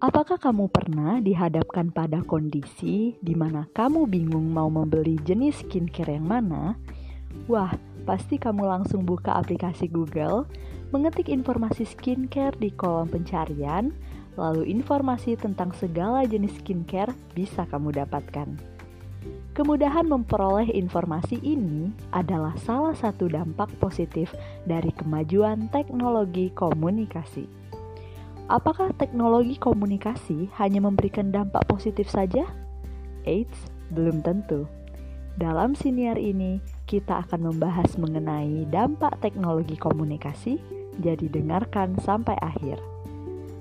Apakah kamu pernah dihadapkan pada kondisi di mana kamu bingung mau membeli jenis skincare yang mana? Wah, pasti kamu langsung buka aplikasi Google, mengetik informasi skincare di kolom pencarian, lalu informasi tentang segala jenis skincare bisa kamu dapatkan. Kemudahan memperoleh informasi ini adalah salah satu dampak positif dari kemajuan teknologi komunikasi. Apakah teknologi komunikasi hanya memberikan dampak positif saja? Eits, belum tentu. Dalam siniar ini, kita akan membahas mengenai dampak teknologi komunikasi, jadi dengarkan sampai akhir.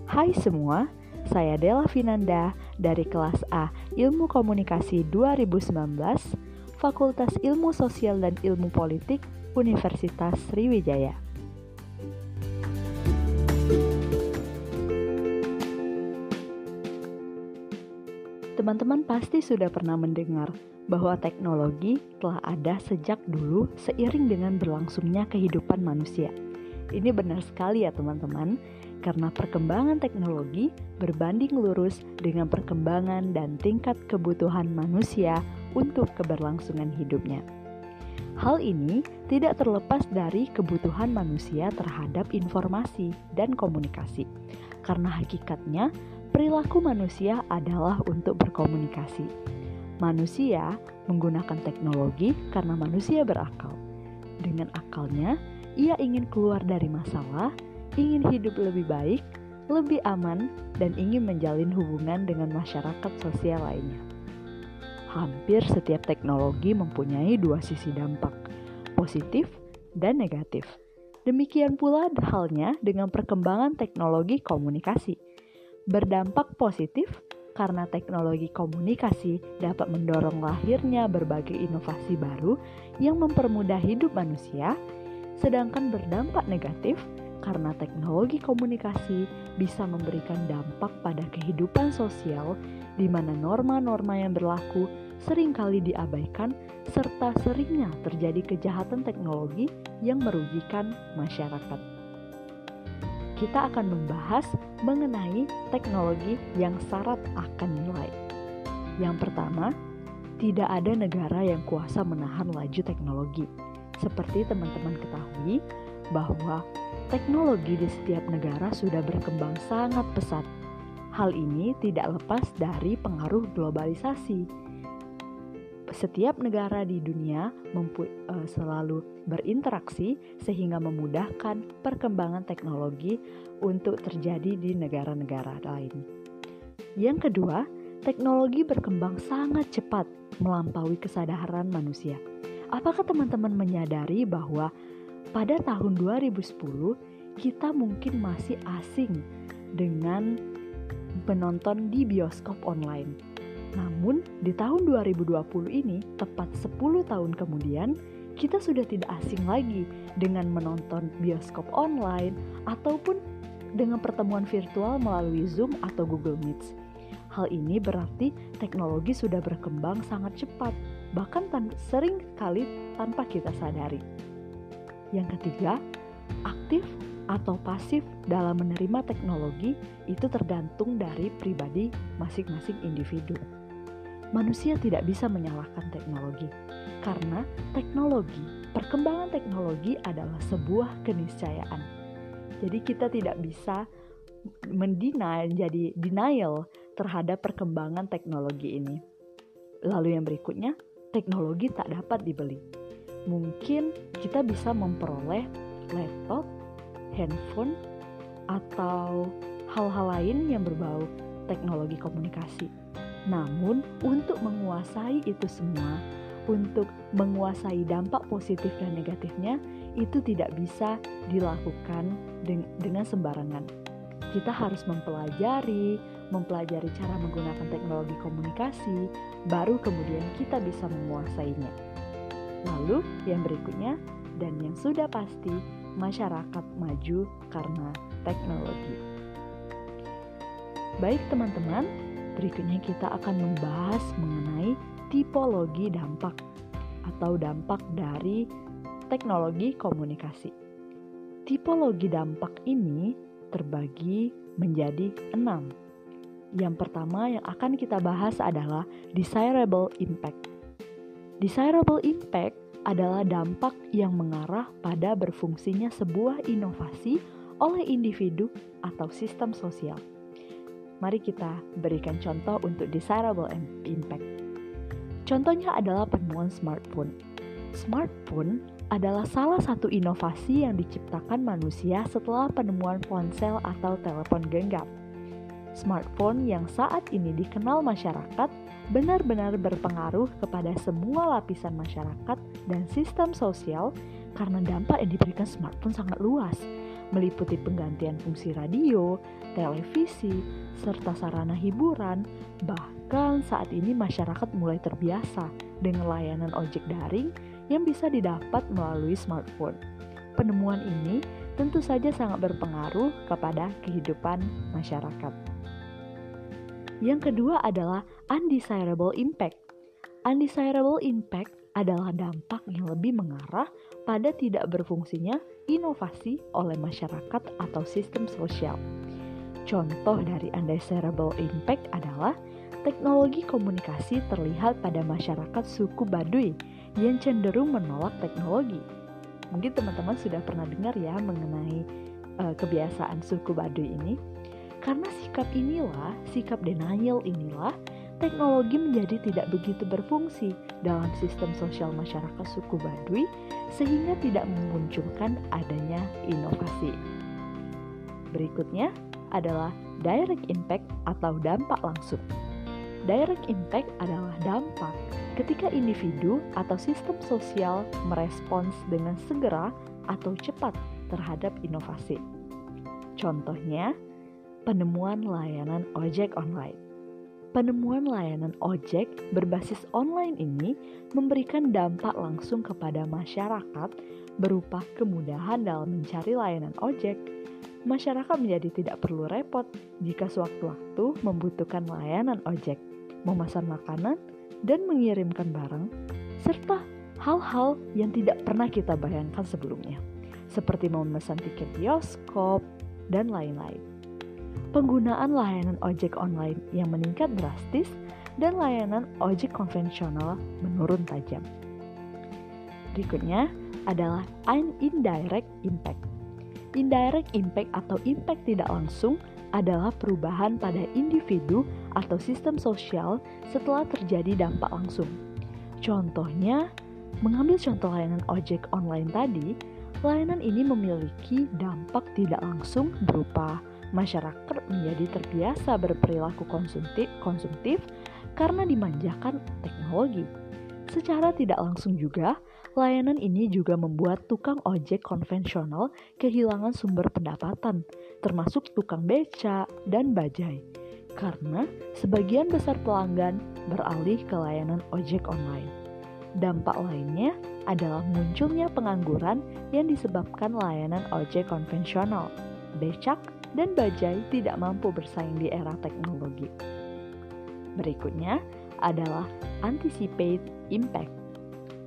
Hai semua, saya Della Vinanda dari kelas A Ilmu Komunikasi 2019, Fakultas Ilmu Sosial dan Ilmu Politik, Universitas Sriwijaya. Teman-teman pasti sudah pernah mendengar bahwa teknologi telah ada sejak dulu seiring dengan berlangsungnya kehidupan manusia. Ini benar sekali ya teman-teman, karena perkembangan teknologi berbanding lurus dengan perkembangan dan tingkat kebutuhan manusia untuk keberlangsungan hidupnya. Hal ini tidak terlepas dari kebutuhan manusia terhadap informasi dan komunikasi, karena hakikatnya Perilaku manusia adalah untuk berkomunikasi. Manusia menggunakan teknologi karena manusia berakal. Dengan akalnya, ia ingin keluar dari masalah, ingin hidup lebih baik, lebih aman, dan ingin menjalin hubungan dengan masyarakat sosial lainnya. Hampir setiap teknologi mempunyai dua sisi dampak, positif dan negatif. Demikian pula halnya dengan perkembangan teknologi komunikasi berdampak positif karena teknologi komunikasi dapat mendorong lahirnya berbagai inovasi baru yang mempermudah hidup manusia, sedangkan berdampak negatif karena teknologi komunikasi bisa memberikan dampak pada kehidupan sosial di mana norma-norma yang berlaku sering kali diabaikan serta seringnya terjadi kejahatan teknologi yang merugikan masyarakat kita akan membahas mengenai teknologi yang syarat akan nilai. Yang pertama, tidak ada negara yang kuasa menahan laju teknologi. Seperti teman-teman ketahui bahwa teknologi di setiap negara sudah berkembang sangat pesat. Hal ini tidak lepas dari pengaruh globalisasi setiap negara di dunia uh, selalu berinteraksi sehingga memudahkan perkembangan teknologi untuk terjadi di negara-negara lain. Yang kedua, teknologi berkembang sangat cepat melampaui kesadaran manusia. Apakah teman-teman menyadari bahwa pada tahun 2010 kita mungkin masih asing dengan menonton di bioskop online? Namun, di tahun 2020 ini, tepat 10 tahun kemudian, kita sudah tidak asing lagi dengan menonton bioskop online ataupun dengan pertemuan virtual melalui Zoom atau Google Meet. Hal ini berarti teknologi sudah berkembang sangat cepat, bahkan tan sering kali tanpa kita sadari. Yang ketiga, aktif atau pasif dalam menerima teknologi itu tergantung dari pribadi masing-masing individu manusia tidak bisa menyalahkan teknologi karena teknologi, perkembangan teknologi adalah sebuah keniscayaan. Jadi kita tidak bisa mendinai jadi denial terhadap perkembangan teknologi ini. Lalu yang berikutnya, teknologi tak dapat dibeli. Mungkin kita bisa memperoleh laptop, handphone, atau hal-hal lain yang berbau teknologi komunikasi namun, untuk menguasai itu semua, untuk menguasai dampak positif dan negatifnya, itu tidak bisa dilakukan dengan sembarangan. Kita harus mempelajari, mempelajari cara menggunakan teknologi komunikasi, baru kemudian kita bisa menguasainya. Lalu, yang berikutnya, dan yang sudah pasti, masyarakat maju karena teknologi. Baik, teman-teman, Berikutnya kita akan membahas mengenai tipologi dampak atau dampak dari teknologi komunikasi. Tipologi dampak ini terbagi menjadi enam. Yang pertama yang akan kita bahas adalah desirable impact. Desirable impact adalah dampak yang mengarah pada berfungsinya sebuah inovasi oleh individu atau sistem sosial. Mari kita berikan contoh untuk desirable impact. Contohnya adalah penemuan smartphone. Smartphone adalah salah satu inovasi yang diciptakan manusia setelah penemuan ponsel atau telepon genggam. Smartphone yang saat ini dikenal masyarakat benar-benar berpengaruh kepada semua lapisan masyarakat dan sistem sosial karena dampak yang diberikan smartphone sangat luas, meliputi penggantian fungsi radio, televisi, serta sarana hiburan. Bahkan saat ini masyarakat mulai terbiasa dengan layanan ojek daring yang bisa didapat melalui smartphone. Penemuan ini tentu saja sangat berpengaruh kepada kehidupan masyarakat. Yang kedua adalah undesirable impact. Undesirable impact adalah dampak yang lebih mengarah pada tidak berfungsinya inovasi oleh masyarakat atau sistem sosial. Contoh dari undesirable impact adalah teknologi komunikasi terlihat pada masyarakat suku Baduy yang cenderung menolak teknologi. Mungkin teman-teman sudah pernah dengar ya mengenai uh, kebiasaan suku Baduy ini. Karena sikap inilah, sikap denial inilah, teknologi menjadi tidak begitu berfungsi dalam sistem sosial masyarakat suku Baduy sehingga tidak memunculkan adanya inovasi. Berikutnya adalah direct impact atau dampak langsung. Direct impact adalah dampak ketika individu atau sistem sosial merespons dengan segera atau cepat terhadap inovasi. Contohnya, penemuan layanan ojek online. Penemuan layanan ojek berbasis online ini memberikan dampak langsung kepada masyarakat berupa kemudahan dalam mencari layanan ojek. Masyarakat menjadi tidak perlu repot jika sewaktu-waktu membutuhkan layanan ojek, memesan makanan, dan mengirimkan barang, serta hal-hal yang tidak pernah kita bayangkan sebelumnya, seperti memesan tiket bioskop dan lain-lain penggunaan layanan ojek online yang meningkat drastis dan layanan ojek konvensional menurun tajam. Berikutnya adalah indirect impact. Indirect impact atau impact tidak langsung adalah perubahan pada individu atau sistem sosial setelah terjadi dampak langsung. Contohnya, mengambil contoh layanan ojek online tadi, layanan ini memiliki dampak tidak langsung berupa masyarakat menjadi terbiasa berperilaku konsumtif, konsumtif karena dimanjakan teknologi. Secara tidak langsung juga, layanan ini juga membuat tukang ojek konvensional kehilangan sumber pendapatan, termasuk tukang beca dan bajai. Karena sebagian besar pelanggan beralih ke layanan ojek online. Dampak lainnya adalah munculnya pengangguran yang disebabkan layanan ojek konvensional, becak, dan bajai tidak mampu bersaing di era teknologi. Berikutnya adalah anticipate impact.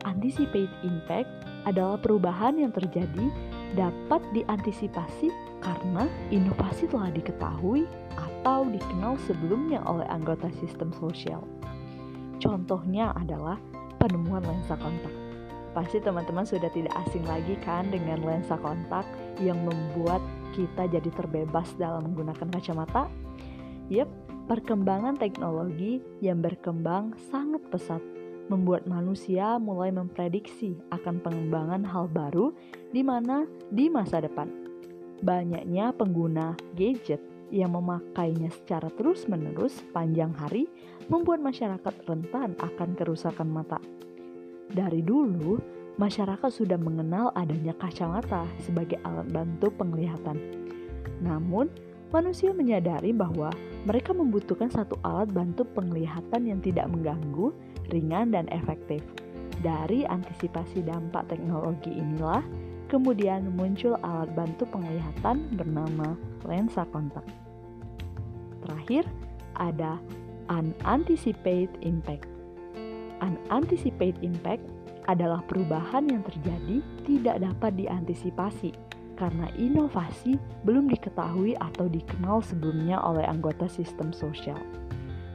Anticipate impact adalah perubahan yang terjadi dapat diantisipasi karena inovasi telah diketahui atau dikenal sebelumnya oleh anggota sistem sosial. Contohnya adalah penemuan lensa kontak. Pasti teman-teman sudah tidak asing lagi kan dengan lensa kontak yang membuat kita jadi terbebas dalam menggunakan kacamata? Yep, perkembangan teknologi yang berkembang sangat pesat membuat manusia mulai memprediksi akan pengembangan hal baru di mana di masa depan. Banyaknya pengguna gadget yang memakainya secara terus-menerus panjang hari membuat masyarakat rentan akan kerusakan mata. Dari dulu, masyarakat sudah mengenal adanya kacamata sebagai alat bantu penglihatan. Namun, manusia menyadari bahwa mereka membutuhkan satu alat bantu penglihatan yang tidak mengganggu, ringan, dan efektif. Dari antisipasi dampak teknologi inilah, kemudian muncul alat bantu penglihatan bernama lensa kontak. Terakhir, ada unanticipated impact Unanticipated impact adalah perubahan yang terjadi tidak dapat diantisipasi karena inovasi belum diketahui atau dikenal sebelumnya oleh anggota sistem sosial.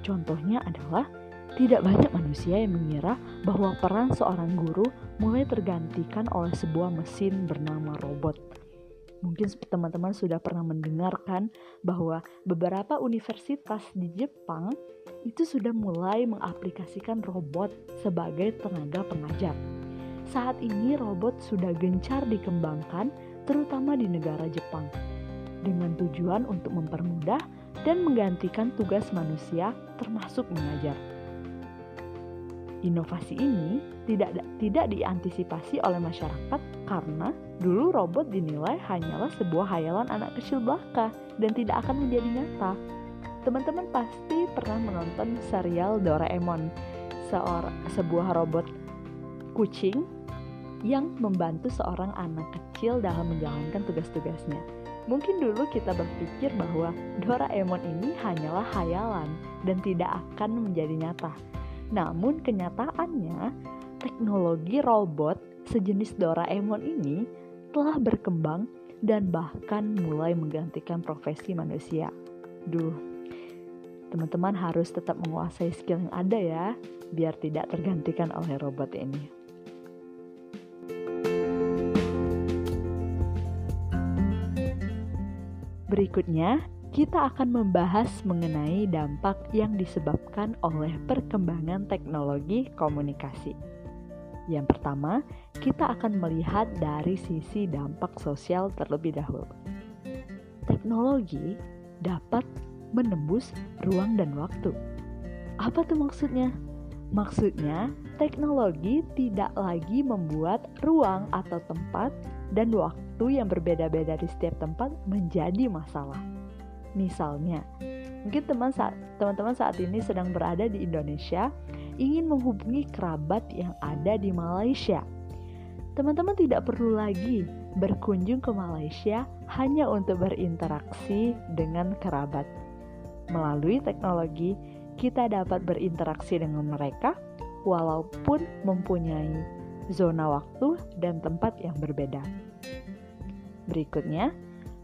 Contohnya adalah tidak banyak manusia yang mengira bahwa peran seorang guru mulai tergantikan oleh sebuah mesin bernama robot. Mungkin teman-teman sudah pernah mendengarkan bahwa beberapa universitas di Jepang itu sudah mulai mengaplikasikan robot sebagai tenaga pengajar. Saat ini robot sudah gencar dikembangkan terutama di negara Jepang, dengan tujuan untuk mempermudah dan menggantikan tugas manusia termasuk mengajar. Inovasi ini tidak tidak diantisipasi oleh masyarakat karena dulu robot dinilai hanyalah sebuah hayalan anak kecil belaka dan tidak akan menjadi nyata. Teman-teman pasti pernah menonton serial Doraemon, seorang sebuah robot kucing yang membantu seorang anak kecil dalam menjalankan tugas-tugasnya. Mungkin dulu kita berpikir bahwa Doraemon ini hanyalah hayalan dan tidak akan menjadi nyata. Namun kenyataannya, teknologi robot sejenis Doraemon ini telah berkembang dan bahkan mulai menggantikan profesi manusia. Duh, teman-teman harus tetap menguasai skill yang ada ya, biar tidak tergantikan oleh robot ini. Berikutnya, kita akan membahas mengenai dampak yang disebabkan oleh perkembangan teknologi komunikasi. Yang pertama, kita akan melihat dari sisi dampak sosial terlebih dahulu. Teknologi dapat menembus ruang dan waktu. Apa tuh maksudnya? Maksudnya, teknologi tidak lagi membuat ruang atau tempat dan waktu yang berbeda-beda di setiap tempat menjadi masalah. Misalnya, mungkin teman saat teman-teman saat ini sedang berada di Indonesia, ingin menghubungi kerabat yang ada di Malaysia. Teman-teman tidak perlu lagi berkunjung ke Malaysia hanya untuk berinteraksi dengan kerabat. Melalui teknologi, kita dapat berinteraksi dengan mereka walaupun mempunyai zona waktu dan tempat yang berbeda. Berikutnya,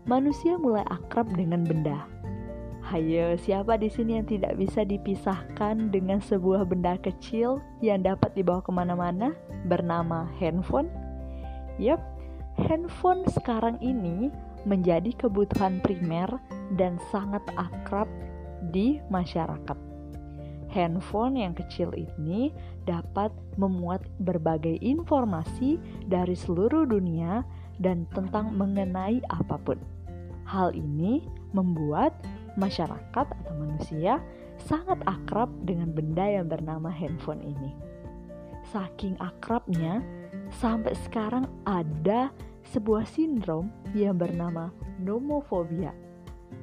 manusia mulai akrab dengan benda. Hayo, siapa di sini yang tidak bisa dipisahkan dengan sebuah benda kecil yang dapat dibawa ke mana-mana bernama handphone? Yap, handphone sekarang ini menjadi kebutuhan primer dan sangat akrab di masyarakat. Handphone yang kecil ini dapat memuat berbagai informasi dari seluruh dunia dan tentang mengenai apa pun. Hal ini membuat masyarakat atau manusia sangat akrab dengan benda yang bernama handphone ini. Saking akrabnya, sampai sekarang ada sebuah sindrom yang bernama nomofobia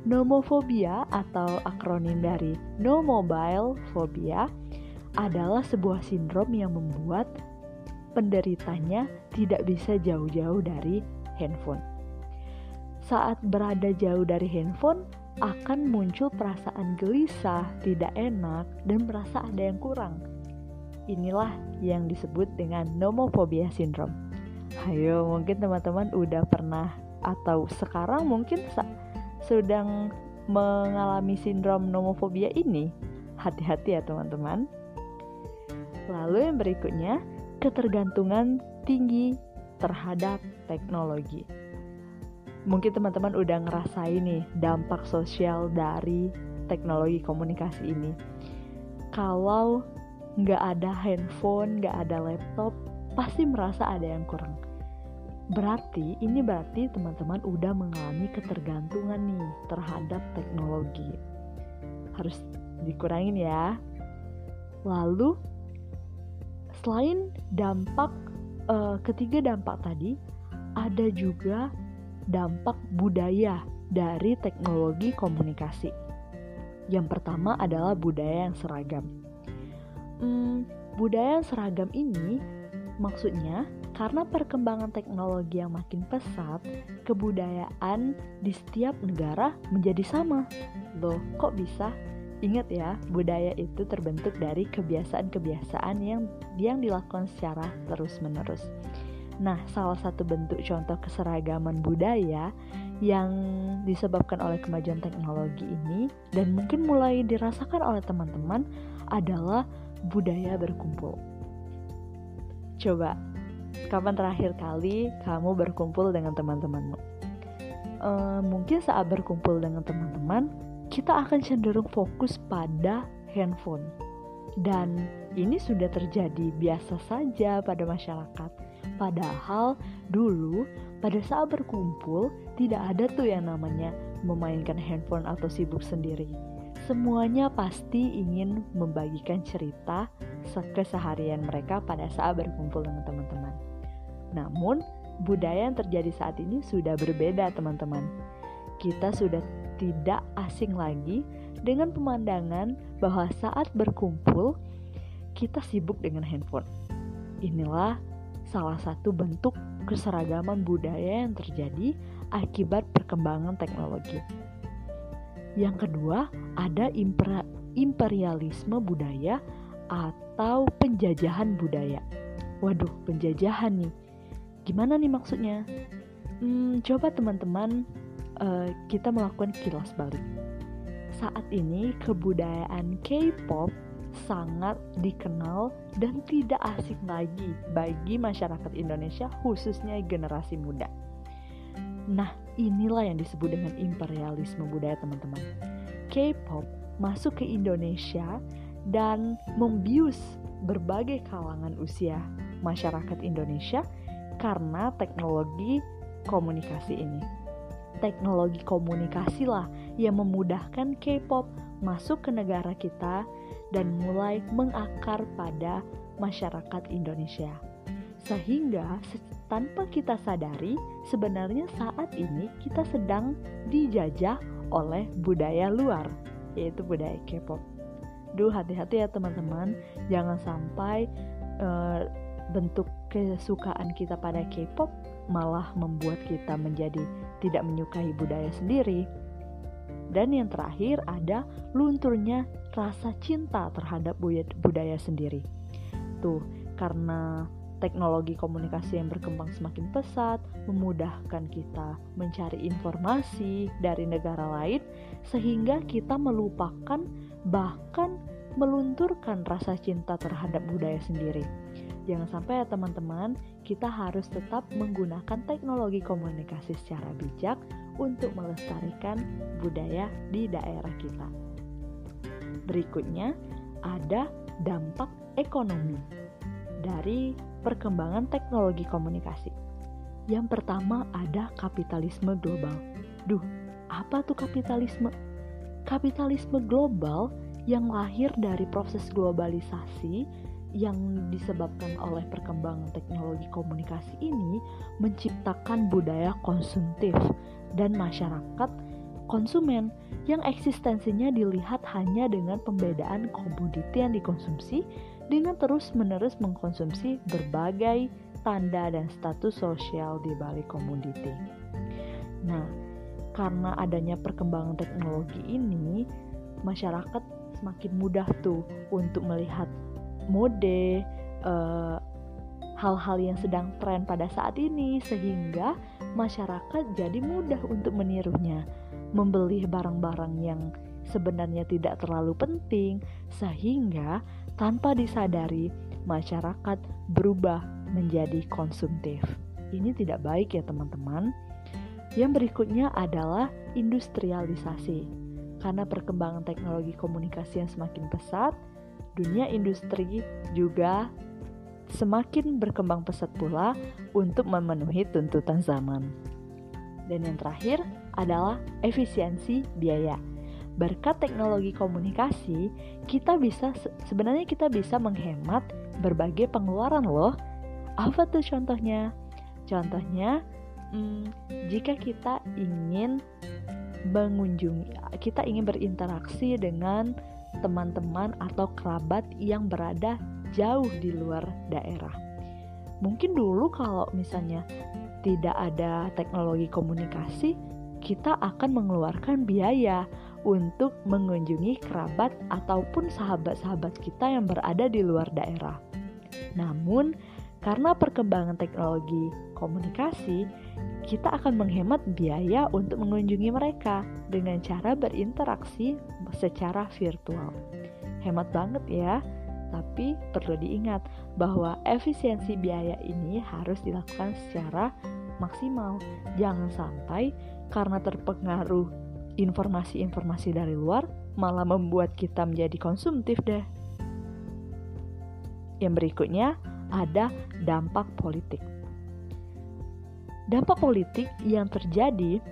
Nomofobia atau akronim dari No Mobile Phobia adalah sebuah sindrom yang membuat penderitanya tidak bisa jauh-jauh dari handphone. Saat berada jauh dari handphone, akan muncul perasaan gelisah, tidak enak, dan merasa ada yang kurang. Inilah yang disebut dengan nomofobia syndrome. Ayo, mungkin teman-teman udah pernah atau sekarang mungkin sedang mengalami sindrom nomofobia ini, hati-hati ya teman-teman. Lalu yang berikutnya, ketergantungan tinggi terhadap teknologi. Mungkin teman-teman udah ngerasain nih dampak sosial dari teknologi komunikasi ini. Kalau nggak ada handphone, nggak ada laptop, pasti merasa ada yang kurang Berarti ini berarti teman-teman udah mengalami ketergantungan nih terhadap teknologi. Harus dikurangin ya. Lalu selain dampak uh, ketiga dampak tadi ada juga dampak budaya dari teknologi komunikasi. Yang pertama adalah budaya yang seragam. Hmm, budaya yang seragam ini maksudnya karena perkembangan teknologi yang makin pesat, kebudayaan di setiap negara menjadi sama. Loh, kok bisa? Ingat ya, budaya itu terbentuk dari kebiasaan-kebiasaan yang yang dilakukan secara terus-menerus. Nah, salah satu bentuk contoh keseragaman budaya yang disebabkan oleh kemajuan teknologi ini dan mungkin mulai dirasakan oleh teman-teman adalah budaya berkumpul. Coba, kapan terakhir kali kamu berkumpul dengan teman-temanmu? Uh, mungkin saat berkumpul dengan teman-teman, kita akan cenderung fokus pada handphone. Dan ini sudah terjadi biasa saja pada masyarakat Padahal dulu pada saat berkumpul tidak ada tuh yang namanya memainkan handphone atau sibuk sendiri. Semuanya pasti ingin membagikan cerita keseharian mereka pada saat berkumpul dengan teman-teman. Namun, budaya yang terjadi saat ini sudah berbeda, teman-teman. Kita sudah tidak asing lagi dengan pemandangan bahwa saat berkumpul kita sibuk dengan handphone. Inilah salah satu bentuk keseragaman budaya yang terjadi akibat perkembangan teknologi. Yang kedua, ada imperialisme budaya atau penjajahan budaya. Waduh, penjajahan nih. Gimana nih maksudnya? Hmm, coba teman-teman uh, kita melakukan kilas balik. Saat ini kebudayaan K-pop sangat dikenal dan tidak asing lagi bagi masyarakat Indonesia, khususnya generasi muda. Nah, inilah yang disebut dengan imperialisme budaya, teman-teman. K-pop masuk ke Indonesia dan membius berbagai kalangan usia masyarakat Indonesia karena teknologi komunikasi ini. Teknologi komunikasi lah yang memudahkan K-pop masuk ke negara kita dan mulai mengakar pada masyarakat Indonesia. Sehingga tanpa kita sadari, sebenarnya saat ini kita sedang dijajah oleh budaya luar, yaitu budaya K-pop. Duh, hati-hati ya teman-teman, jangan sampai uh, bentuk kesukaan kita pada K-pop malah membuat kita menjadi tidak menyukai budaya sendiri. Dan yang terakhir ada lunturnya rasa cinta terhadap budaya sendiri. Tuh, karena teknologi komunikasi yang berkembang semakin pesat memudahkan kita mencari informasi dari negara lain sehingga kita melupakan bahkan melunturkan rasa cinta terhadap budaya sendiri. Jangan sampai ya teman-teman, kita harus tetap menggunakan teknologi komunikasi secara bijak untuk melestarikan budaya di daerah kita. Berikutnya, ada dampak ekonomi dari perkembangan teknologi komunikasi. Yang pertama ada kapitalisme global. Duh, apa tuh kapitalisme? Kapitalisme global yang lahir dari proses globalisasi yang disebabkan oleh perkembangan teknologi komunikasi ini menciptakan budaya konsumtif dan masyarakat konsumen yang eksistensinya dilihat hanya dengan pembedaan komoditi yang dikonsumsi dengan terus-menerus mengkonsumsi berbagai tanda dan status sosial di balik komoditi. Nah, karena adanya perkembangan teknologi ini, masyarakat semakin mudah tuh untuk melihat mode, uh, hal-hal yang sedang tren pada saat ini, sehingga masyarakat jadi mudah untuk menirunya, membeli barang-barang yang sebenarnya tidak terlalu penting, sehingga tanpa disadari masyarakat berubah menjadi konsumtif. Ini tidak baik ya teman-teman. Yang berikutnya adalah industrialisasi. Karena perkembangan teknologi komunikasi yang semakin pesat, dunia industri juga semakin berkembang pesat pula untuk memenuhi tuntutan zaman. Dan yang terakhir adalah efisiensi biaya. Berkat teknologi komunikasi, kita bisa sebenarnya kita bisa menghemat berbagai pengeluaran loh. Apa tuh contohnya? Contohnya, hmm, jika kita ingin mengunjungi, kita ingin berinteraksi dengan teman-teman atau kerabat yang berada jauh di luar daerah. Mungkin dulu kalau misalnya tidak ada teknologi komunikasi, kita akan mengeluarkan biaya untuk mengunjungi kerabat ataupun sahabat-sahabat kita yang berada di luar daerah. Namun, Karena perkembangan teknologi komunikasi, kita akan menghemat biaya untuk mengunjungi mereka dengan cara berinteraksi secara virtual. Hemat banget ya, tapi perlu diingat bahwa efisiensi biaya ini harus dilakukan secara maksimal. Jangan sampai karena terpengaruh informasi-informasi dari luar malah membuat kita menjadi konsumtif deh. Yang berikutnya ada dampak politik. Dampak politik yang terjadi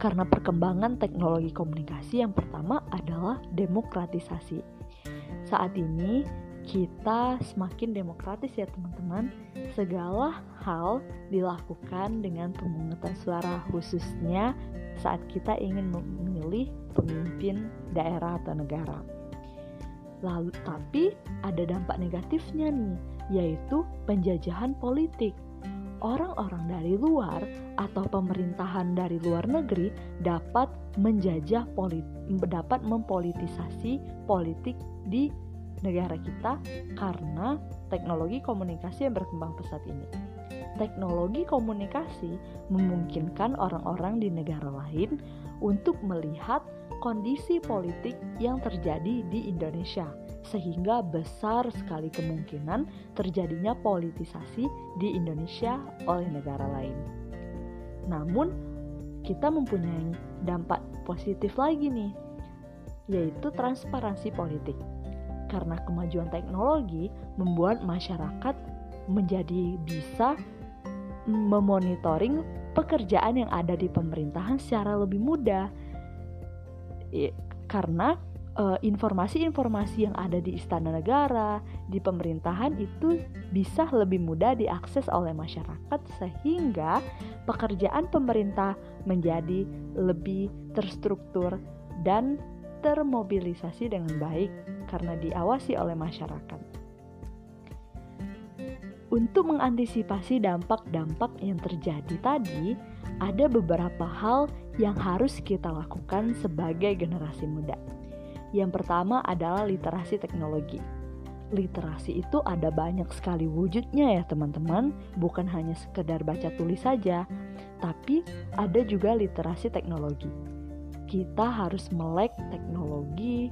karena perkembangan teknologi komunikasi yang pertama adalah demokratisasi. Saat ini kita semakin demokratis ya teman-teman. Segala hal dilakukan dengan pemungutan suara khususnya saat kita ingin memilih pemimpin daerah atau negara. Lalu tapi ada dampak negatifnya nih, yaitu penjajahan politik. Orang-orang dari luar atau pemerintahan dari luar negeri dapat menjajah dapat mempolitisasi politik di negara kita karena teknologi komunikasi yang berkembang pesat ini. Teknologi komunikasi memungkinkan orang-orang di negara lain untuk melihat kondisi politik yang terjadi di Indonesia sehingga besar sekali kemungkinan terjadinya politisasi di Indonesia oleh negara lain. Namun, kita mempunyai dampak positif lagi nih, yaitu transparansi politik. Karena kemajuan teknologi membuat masyarakat menjadi bisa memonitoring pekerjaan yang ada di pemerintahan secara lebih mudah. Karena Eh, informasi-informasi yang ada di istana negara, di pemerintahan itu bisa lebih mudah diakses oleh masyarakat sehingga pekerjaan pemerintah menjadi lebih terstruktur dan termobilisasi dengan baik karena diawasi oleh masyarakat. Untuk mengantisipasi dampak-dampak yang terjadi tadi, ada beberapa hal yang harus kita lakukan sebagai generasi muda. Yang pertama adalah literasi teknologi. Literasi itu ada banyak sekali wujudnya ya teman-teman, bukan hanya sekedar baca tulis saja, tapi ada juga literasi teknologi. Kita harus melek teknologi,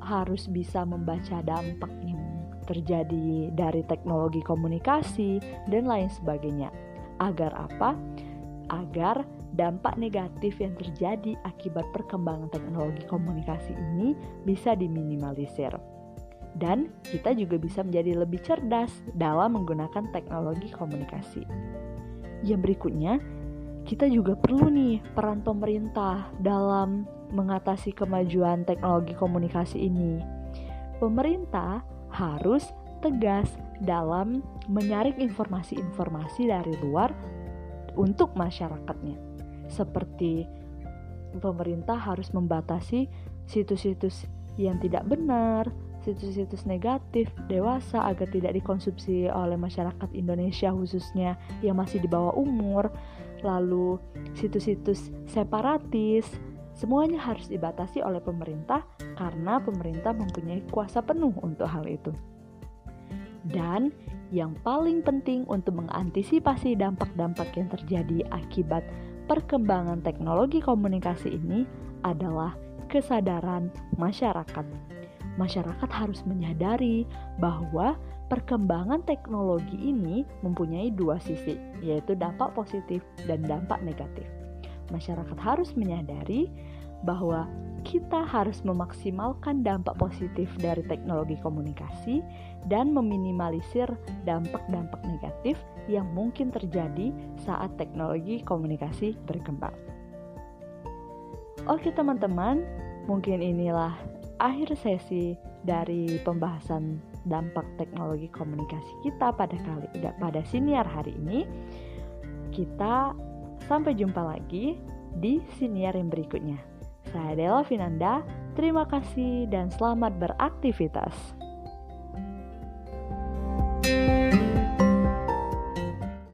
harus bisa membaca dampak yang terjadi dari teknologi komunikasi dan lain sebagainya. Agar apa? Agar dampak negatif yang terjadi akibat perkembangan teknologi komunikasi ini bisa diminimalisir. Dan kita juga bisa menjadi lebih cerdas dalam menggunakan teknologi komunikasi. Yang berikutnya, kita juga perlu nih peran pemerintah dalam mengatasi kemajuan teknologi komunikasi ini. Pemerintah harus tegas dalam menyaring informasi-informasi dari luar untuk masyarakatnya seperti pemerintah harus membatasi situs-situs yang tidak benar, situs-situs negatif dewasa agar tidak dikonsumsi oleh masyarakat Indonesia khususnya yang masih di bawah umur, lalu situs-situs separatis, semuanya harus dibatasi oleh pemerintah karena pemerintah mempunyai kuasa penuh untuk hal itu. Dan yang paling penting untuk mengantisipasi dampak-dampak yang terjadi akibat perkembangan teknologi komunikasi ini adalah kesadaran masyarakat. Masyarakat harus menyadari bahwa perkembangan teknologi ini mempunyai dua sisi, yaitu dampak positif dan dampak negatif. Masyarakat harus menyadari bahwa kita harus memaksimalkan dampak positif dari teknologi komunikasi dan meminimalisir dampak-dampak negatif yang mungkin terjadi saat teknologi komunikasi berkembang. Oke teman-teman, mungkin inilah akhir sesi dari pembahasan dampak teknologi komunikasi kita pada kali pada siniar hari ini. Kita sampai jumpa lagi di siniar yang berikutnya. Saya Dela Finanda, terima kasih dan selamat beraktivitas.